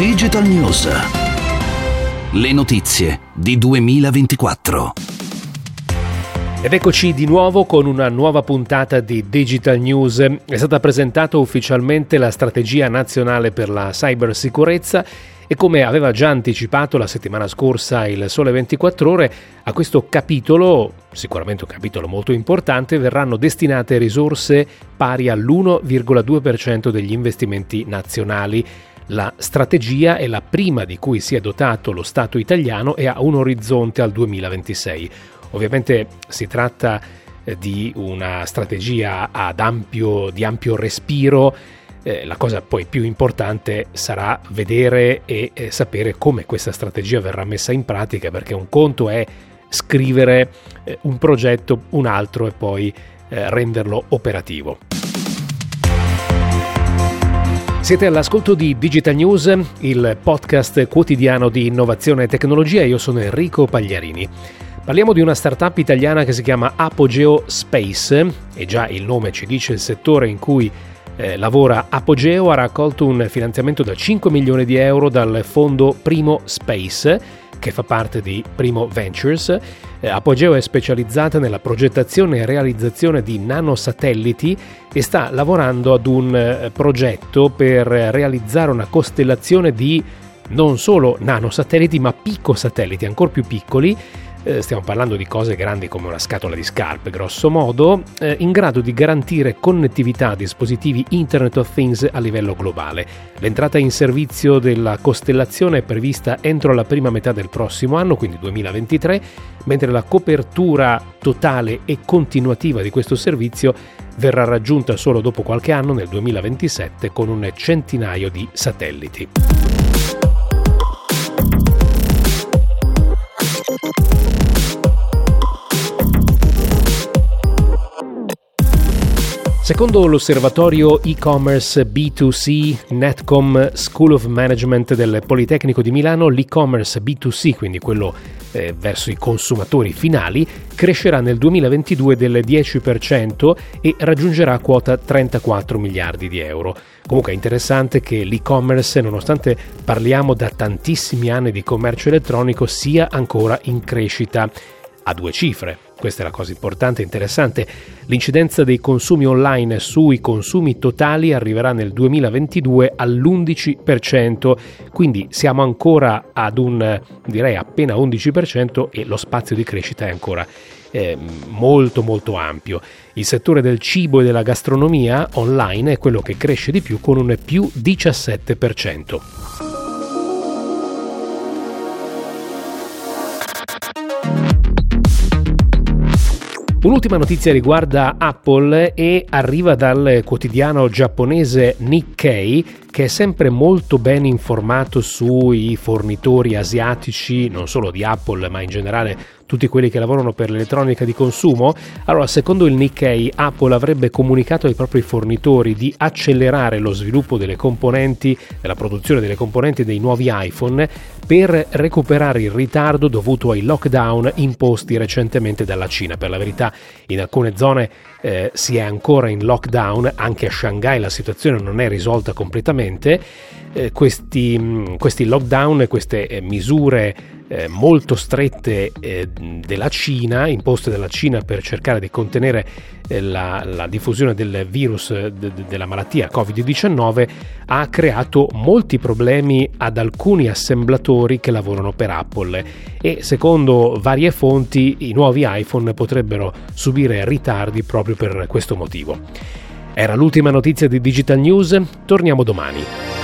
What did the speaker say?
Digital News. Le notizie di 2024. Ed eccoci di nuovo con una nuova puntata di Digital News. È stata presentata ufficialmente la strategia nazionale per la cybersicurezza e come aveva già anticipato la settimana scorsa il Sole 24 ore, a questo capitolo, sicuramente un capitolo molto importante, verranno destinate risorse pari all'1,2% degli investimenti nazionali. La strategia è la prima di cui si è dotato lo Stato italiano e ha un orizzonte al 2026. Ovviamente si tratta eh, di una strategia ampio, di ampio respiro eh, la cosa poi più importante sarà vedere e eh, sapere come questa strategia verrà messa in pratica, perché un conto è scrivere eh, un progetto, un altro e poi eh, renderlo operativo. Siete all'ascolto di Digital News, il podcast quotidiano di innovazione e tecnologia. Io sono Enrico Pagliarini. Parliamo di una startup italiana che si chiama Apogeo Space e già il nome ci dice il settore in cui eh, lavora Apogeo, ha raccolto un finanziamento da 5 milioni di euro dal fondo Primo Space che fa parte di Primo Ventures. Eh, Apogeo è specializzata nella progettazione e realizzazione di nanosatelliti e sta lavorando ad un eh, progetto per realizzare una costellazione di non solo nanosatelliti ma picosatelliti ancora più piccoli eh, stiamo parlando di cose grandi come una scatola di scarpe, grosso modo, eh, in grado di garantire connettività a dispositivi Internet of Things a livello globale. L'entrata in servizio della costellazione è prevista entro la prima metà del prossimo anno, quindi 2023, mentre la copertura totale e continuativa di questo servizio verrà raggiunta solo dopo qualche anno, nel 2027, con un centinaio di satelliti. Secondo l'osservatorio e-commerce B2C Netcom School of Management del Politecnico di Milano, l'e-commerce B2C, quindi quello eh, verso i consumatori finali, crescerà nel 2022 del 10% e raggiungerà quota 34 miliardi di euro. Comunque è interessante che l'e-commerce, nonostante parliamo da tantissimi anni di commercio elettronico, sia ancora in crescita a due cifre. Questa è la cosa importante e interessante. L'incidenza dei consumi online sui consumi totali arriverà nel 2022 all'11%, quindi siamo ancora ad un direi appena 11% e lo spazio di crescita è ancora eh, molto molto ampio. Il settore del cibo e della gastronomia online è quello che cresce di più con un più 17%. Un'ultima notizia riguarda Apple e arriva dal quotidiano giapponese Nikkei che è sempre molto ben informato sui fornitori asiatici, non solo di Apple ma in generale tutti quelli che lavorano per l'elettronica di consumo. Allora, secondo il Nikkei, Apple avrebbe comunicato ai propri fornitori di accelerare lo sviluppo delle componenti, della produzione delle componenti dei nuovi iPhone per recuperare il ritardo dovuto ai lockdown imposti recentemente dalla Cina. Per la verità, in alcune zone eh, si è ancora in lockdown, anche a Shanghai la situazione non è risolta completamente. Eh, questi, questi, lockdown e queste eh, misure eh, molto strette eh, della Cina, imposte dalla Cina per cercare di contenere eh, la, la, diffusione del virus de, de, della malattia Covid-19, ha creato molti problemi ad alcuni assemblatori che lavorano per Apple e secondo varie fonti i nuovi iPhone potrebbero subire ritardi proprio per questo motivo. Era l'ultima notizia di Digital News, torniamo domani.